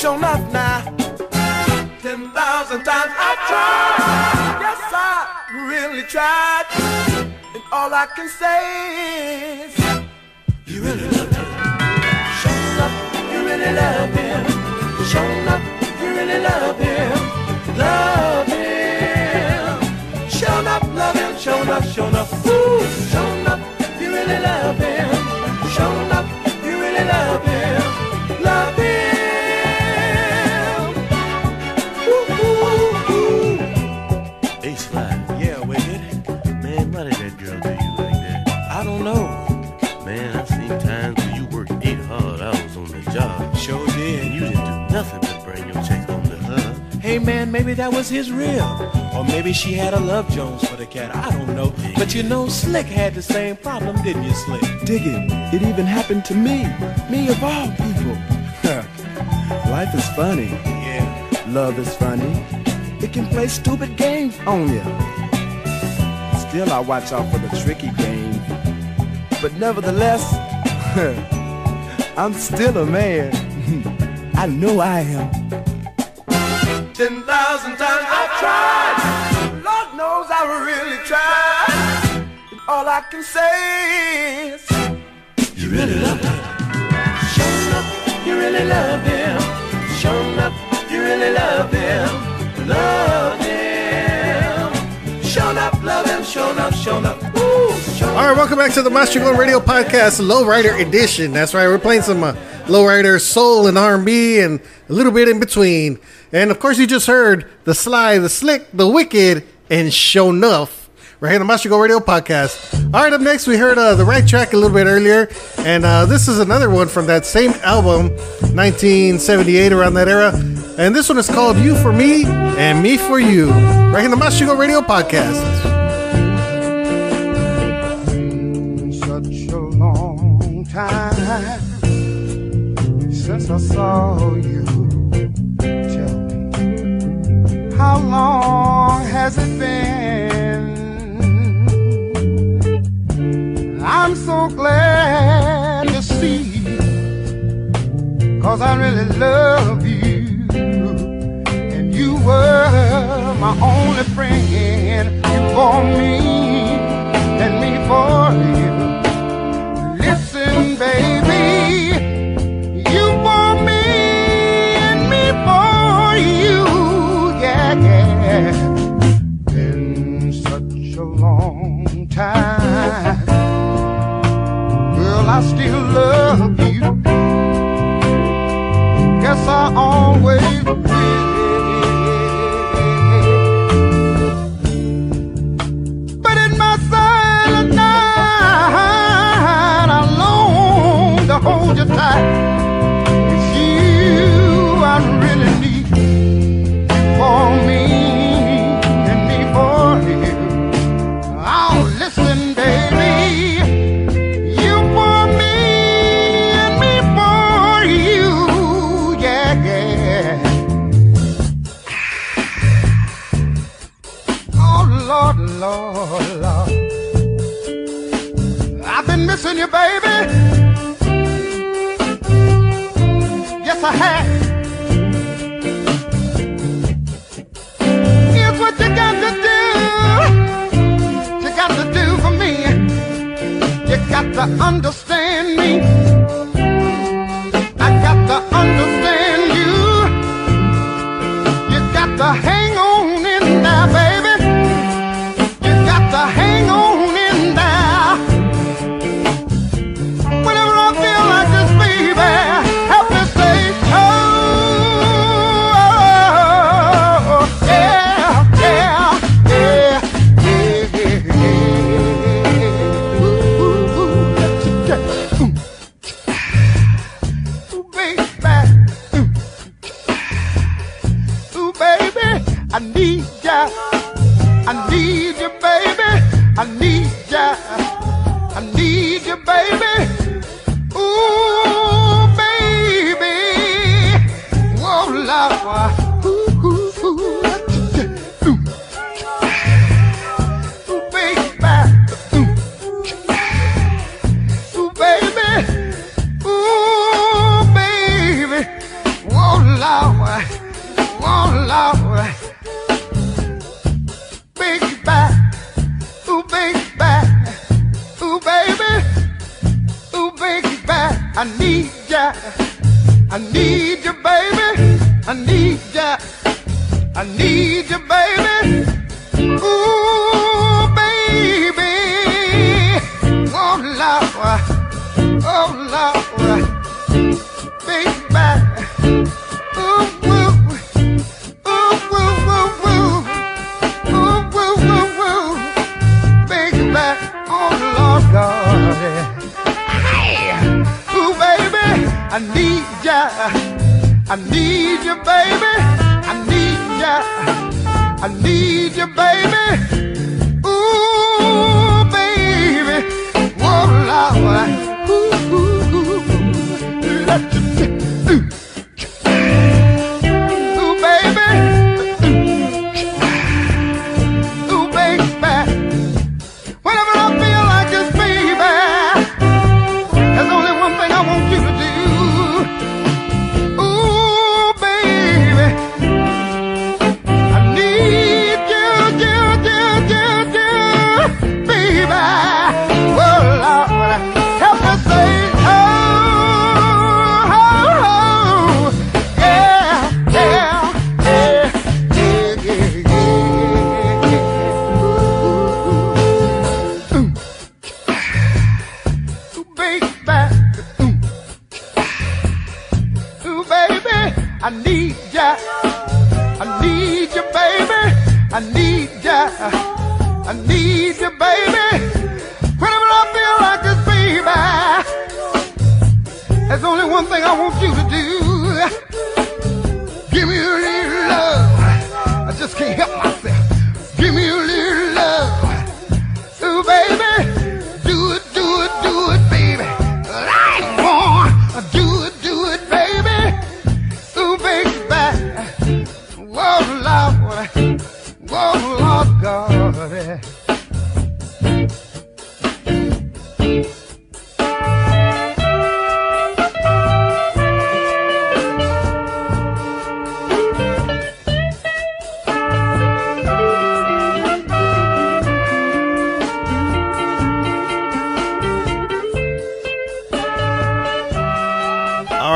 sure enough now. Ten thousand times I tried, yes I really tried, and all I can say is, you really love him. Sure enough, you really love him. Sure enough, you really love him. Love him. Sure enough, love him. Sure enough, sure enough. Ooh, sure enough, you really love him. Man, maybe that was his rib. Or maybe she had a love Jones for the cat. I don't know. But you know, Slick had the same problem, didn't you, Slick? Dig it. It even happened to me. Me of all people. Life is funny. Yeah. Love is funny. It can play stupid games on you. Still, I watch out for the tricky game. But nevertheless, I'm still a man. I know I am. Ten thousand times I've tried. Lord knows I really tried. And all I can say is, you really love him. Sure enough, you really love him. Sure enough, you really love him. Love him. Sure enough, love him. Sure enough, sure enough. All right, welcome back to the Mas Chingon Radio Podcast, Lowrider Edition. That's right, we're playing some uh, Lowrider soul and R&B and a little bit in between. And of course, you just heard the Sly, the Slick, the Wicked, and Show Enough right here on the Mas Chingon Radio Podcast. All right, up next, we heard uh, the right track a little bit earlier, and uh, this is another one from that same album, 1978, around that era. And this one is called You for Me and Me for You, right here on the Mas Chingon Radio Podcast. Time since I saw you. Tell me, how long has it been? I'm so glad to see you, cause I really love you. And you were my only friend. You for me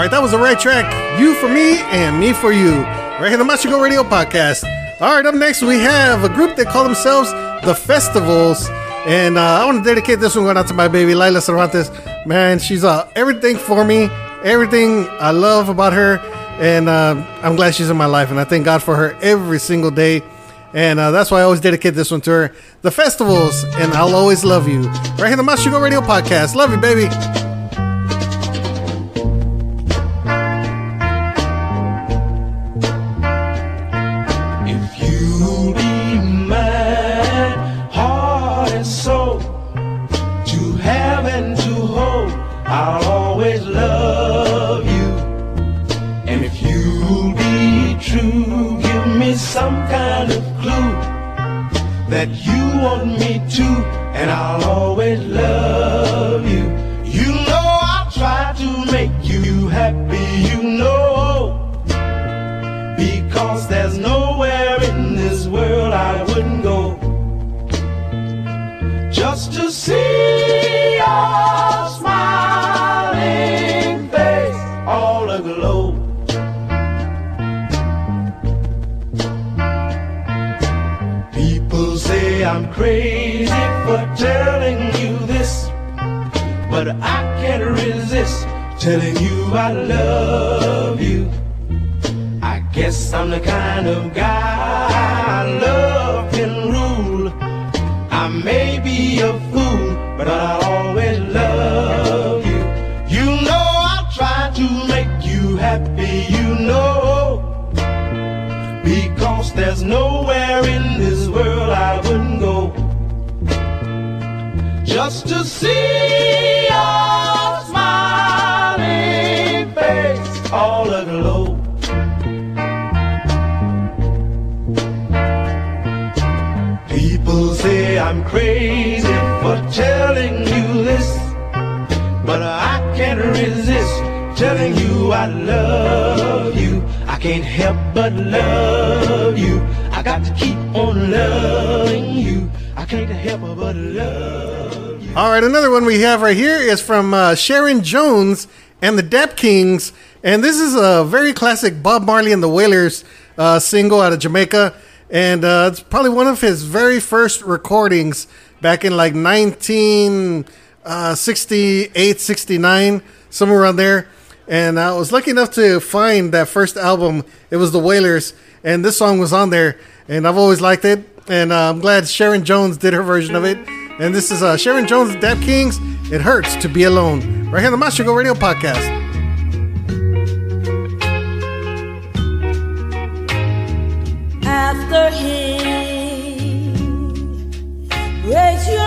right, that was the right track. You for me and me for you. Right here, the Mas Chingon Radio Podcast. All right, up next we have a group that call themselves the Festivals, and uh, I want to dedicate this one going out to my baby Lila Cervantes. Man, she's uh, everything for me, everything I love about her, and uh, I'm glad she's in my life, and I thank God for her every single day. And uh, that's why I always dedicate this one to her. The Festivals, and I'll always love you. Right here, the Mas Chingon Radio Podcast. Love you, baby. You happy, you know because there's nowhere in this world I wouldn't go just to see your smiling face all aglow. People say I'm crazy for telling you this, but I telling you I love you. I guess I'm the kind of guy love can rule. I may be a fool, but I'll always love you. You know I'll try to make you happy, you know. Because there's nowhere in this world I wouldn't go just to see all aglow. People say I'm crazy for telling you this, but I can't resist telling you I love you. I can't help but love you. I got to keep on loving you. I can't help but love you. All right, another one we have right here is from uh, Sharon Jones, and the Dap Kings. And this is a very classic Bob Marley and the Wailers uh, single out of Jamaica. And uh, it's probably one of his very first recordings back in like 1968, 69, somewhere around there. And I was lucky enough to find that first album. It was the Wailers, and this song was on there. And I've always liked it. And uh, I'm glad Sharon Jones did her version of it. And this is uh, Sharon Jones, Dap Kings. It hurts to be alone. Right here on the Master Radio podcast. Raise your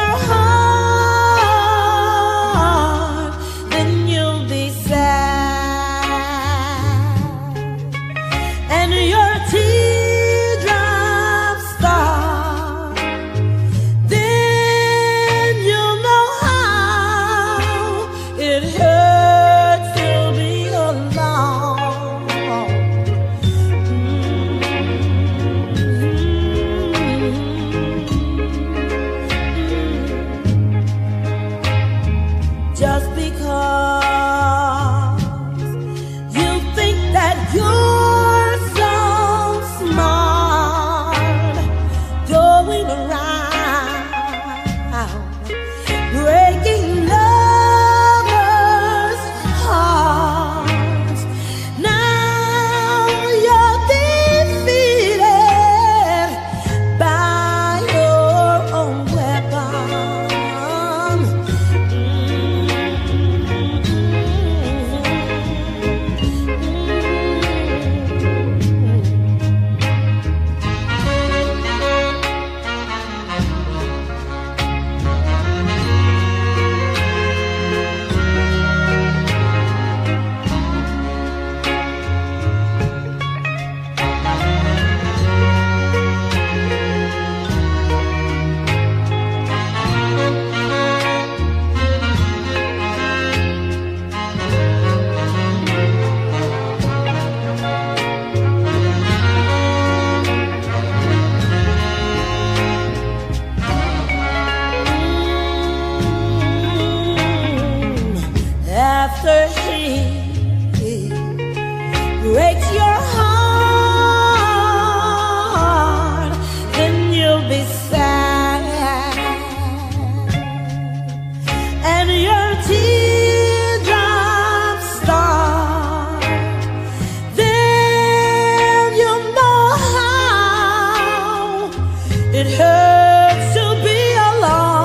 it hurts to be alone.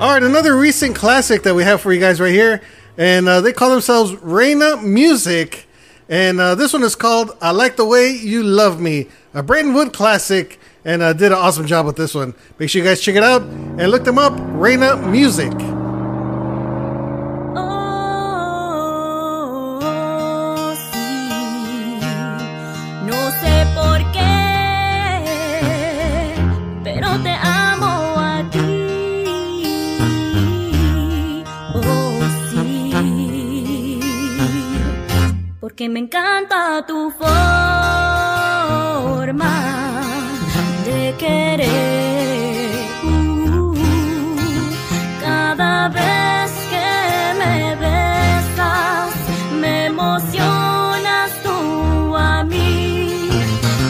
All right, another recent classic that we have for you guys right here. And uh, they call themselves Reina Music. And uh, this one is called I Like the Way You Love Me, a Brenton Wood classic. And uh, did an awesome job with this one. Make sure you guys check it out and look them up. Reina Music. Porque me encanta tu forma de querer. Uh, cada vez que me besas, me emocionas tú a mí.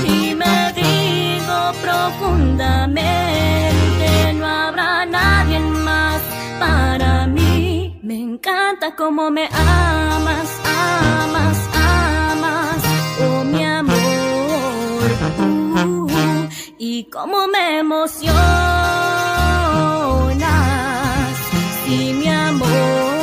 Y me digo profundamente, no habrá nadie más para mí. Me encanta como me amas, amas, y cómo me emocionas, sí, mi amor.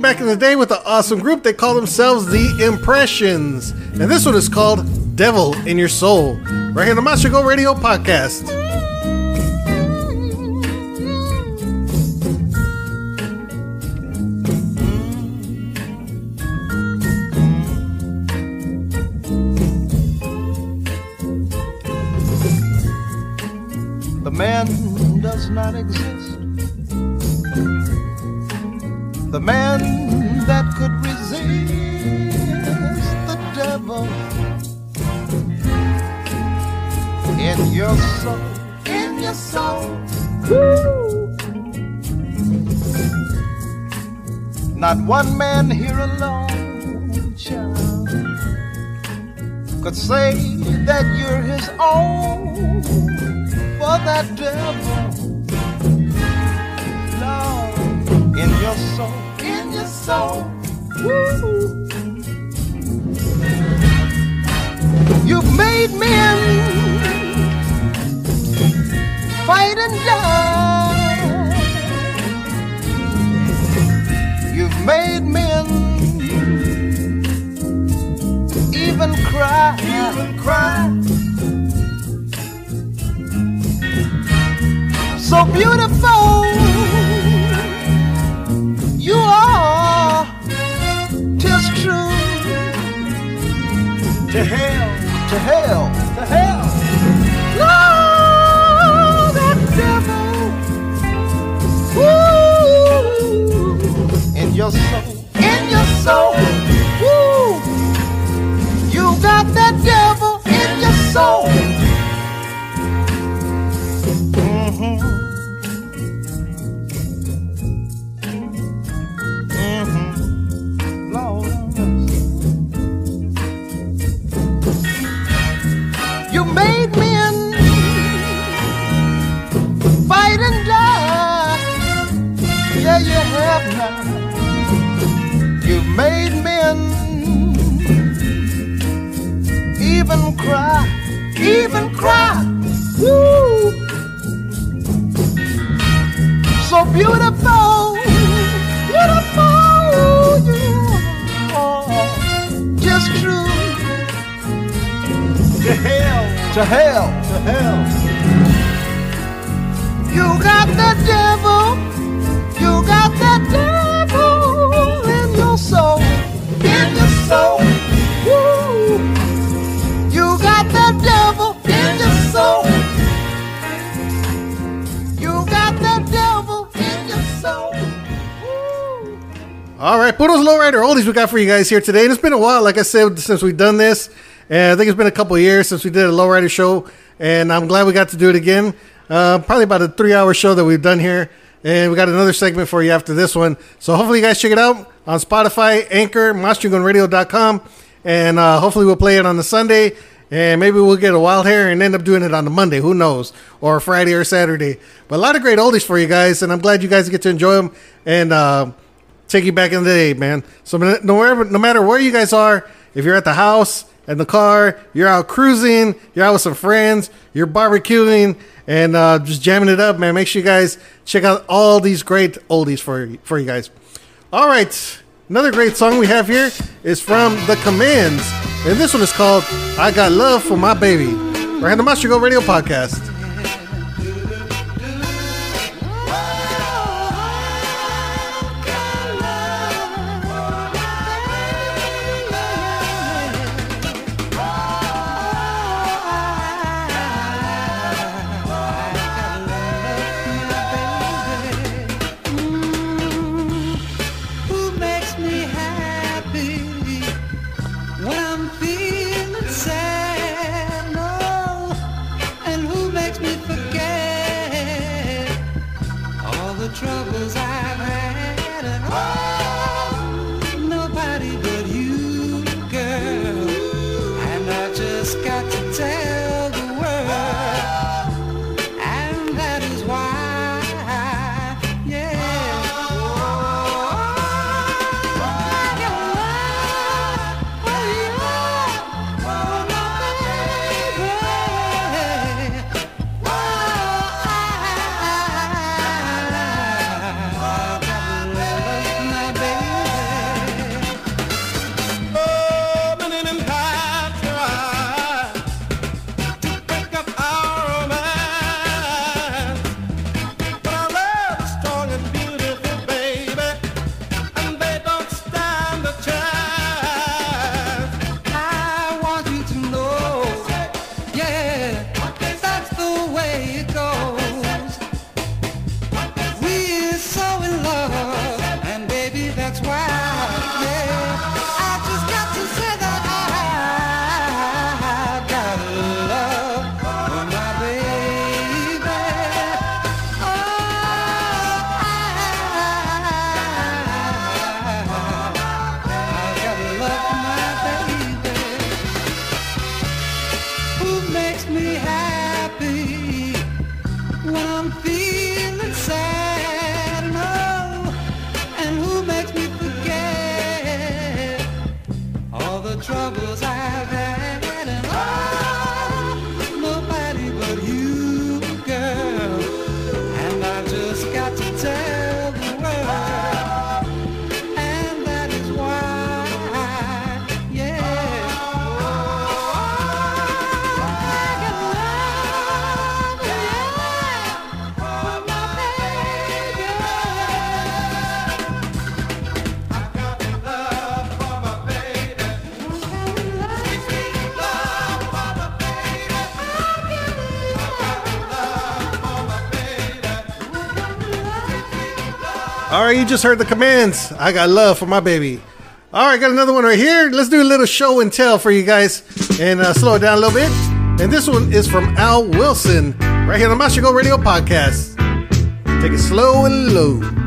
Back in the day with the awesome group. They call themselves The Impressions. And this one is called Devil in Your Soul. Right here on the Mas Chingon Radio podcast. The man does not exist. The man that could resist the devil in your soul, in your soul. Woo. Not one man here alone, child, could say that you're his own for that devil. Lord, in your soul. Woo. You've made men fight and die. You've made men even cry, even cry. so beautiful. To hell, to hell, to hell. Lord, that devil. Woo. In your soul, in your soul. Cry, even cry. Woo! So beautiful, beautiful, you are just true. To hell, to hell, to hell. You got that devil, you got that devil in your soul, in your soul. All right, Puros Lowrider Oldies we got for you guys here today. And it's been a while, like I said, since we've done this. And I think it's been a couple years since we did a Lowrider show. And I'm glad we got to do it again. Uh, probably about a three hour show that we've done here. And we got another segment for you after this one. So hopefully you guys check it out on Spotify, Anchor, MasChingonRadio.com. And uh, hopefully we'll play it on the Sunday. And maybe we'll get a wild hair and end up doing it on the Monday. Who knows? Or Friday or Saturday. But a lot of great oldies for you guys. And I'm glad you guys get to enjoy them. And uh, take you back in the day, man. So no, no matter where you guys are, if you're at the house, in the car, you're out cruising, you're out with some friends, you're barbecuing, and uh, just jamming it up, man. Make sure you guys check out all these great oldies for for you guys. All right, another great song we have here is from The Commands, and this one is called "I Got Love for My Baby." Right on the Mas Chingon Radio Podcast. Just heard the commands. I got love for my baby. All right, got another one right here. Let's do a little show and tell for you guys and uh, slow it down a little bit. And this one is from Al Wilson, right here on the Mas Chingon Radio podcast. Take it slow and low.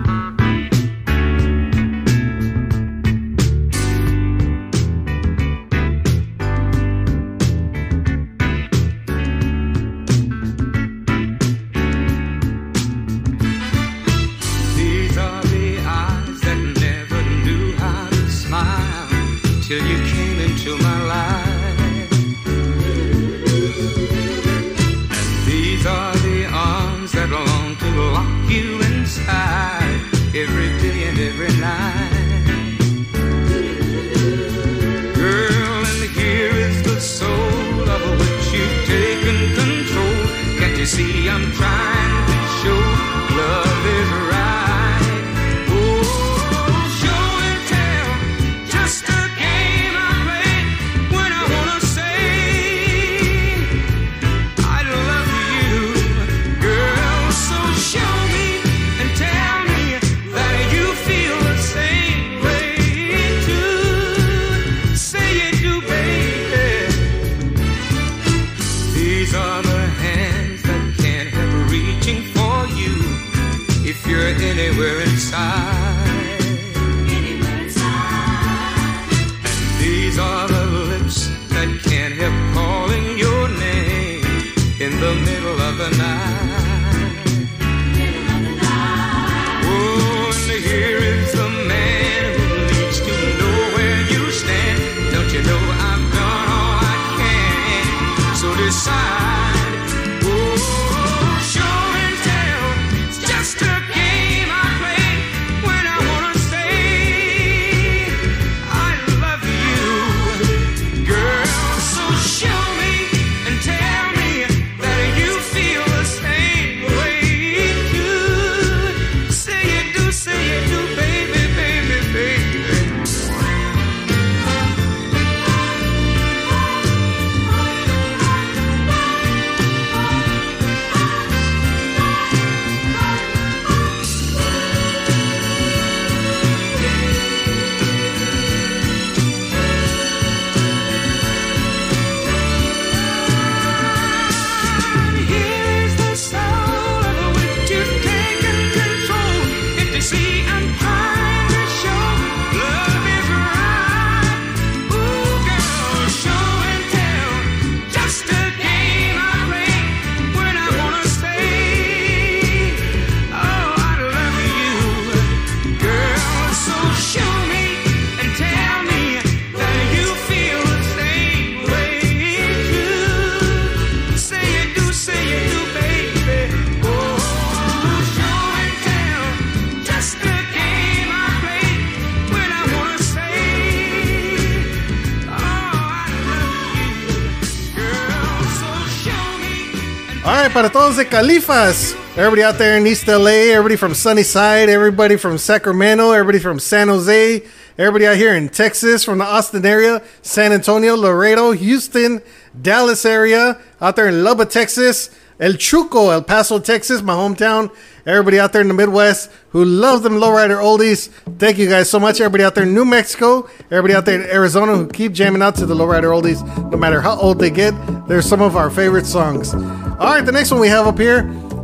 All right, para todos de Califas. Everybody out there in East LA, everybody from Sunnyside, everybody from Sacramento, everybody from San Jose, everybody out here in Texas, from the Austin area, San Antonio, Laredo, Houston, Dallas area, out there in Lubbock, Texas, El Chuco, El Paso, Texas, my hometown. Everybody out there in the Midwest who loves them lowrider oldies. Thank you guys so much. Everybody out there in New Mexico, everybody out there in Arizona who keep jamming out to the lowrider oldies, no matter how old they get. They're some of our favorite songs. All right, the next one we have up here.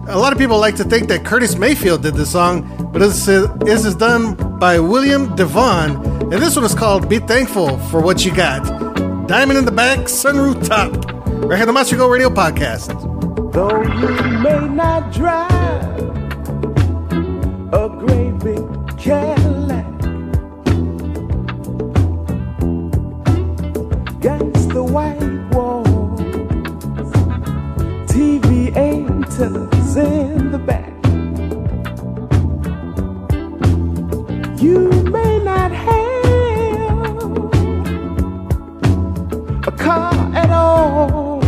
A lot of people like to think that Curtis Mayfield did this song, but this is, done by William DeVaughn, and this one is called "Be Thankful for What You Got." Diamond in the back, sunroof top. Right here on the Mas Chingon Radio podcast. Though you may not drive a great big Cadillac, against the white walls, in the back. You may not have a car at all.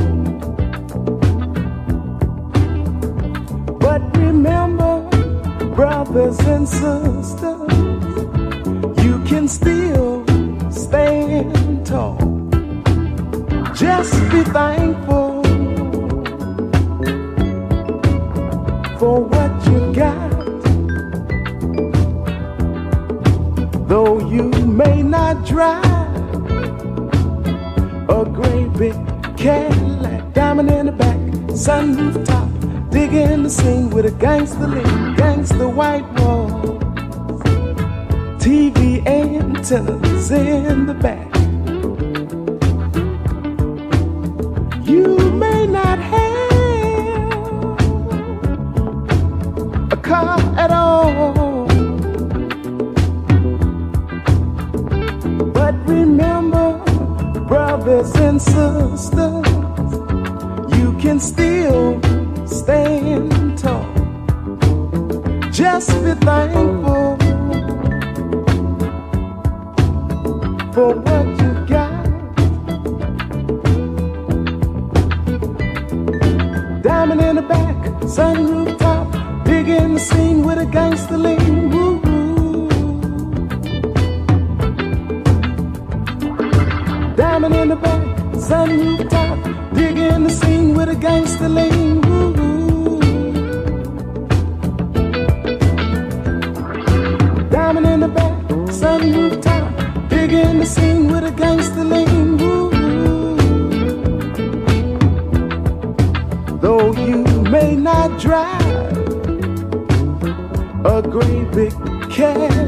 But remember, brothers and sisters, you can still stand tall. Just be thankful back, sunroof top, digging the scene with a gangster lean, gangster white wall, TV antennas in the back. You may not have a car at all. But remember, brothers and sisters, can still stand tall. Just be thankful for what you got. Diamond in the back, sunroof top, big in the scene with a gangster lean. Woo. Diamond in the back, sunroof top, big in the scene gangster woo. Diamond in the back, sunroof top, big in the scene with a gangster woo. Though you may not drive a great big Cadillac.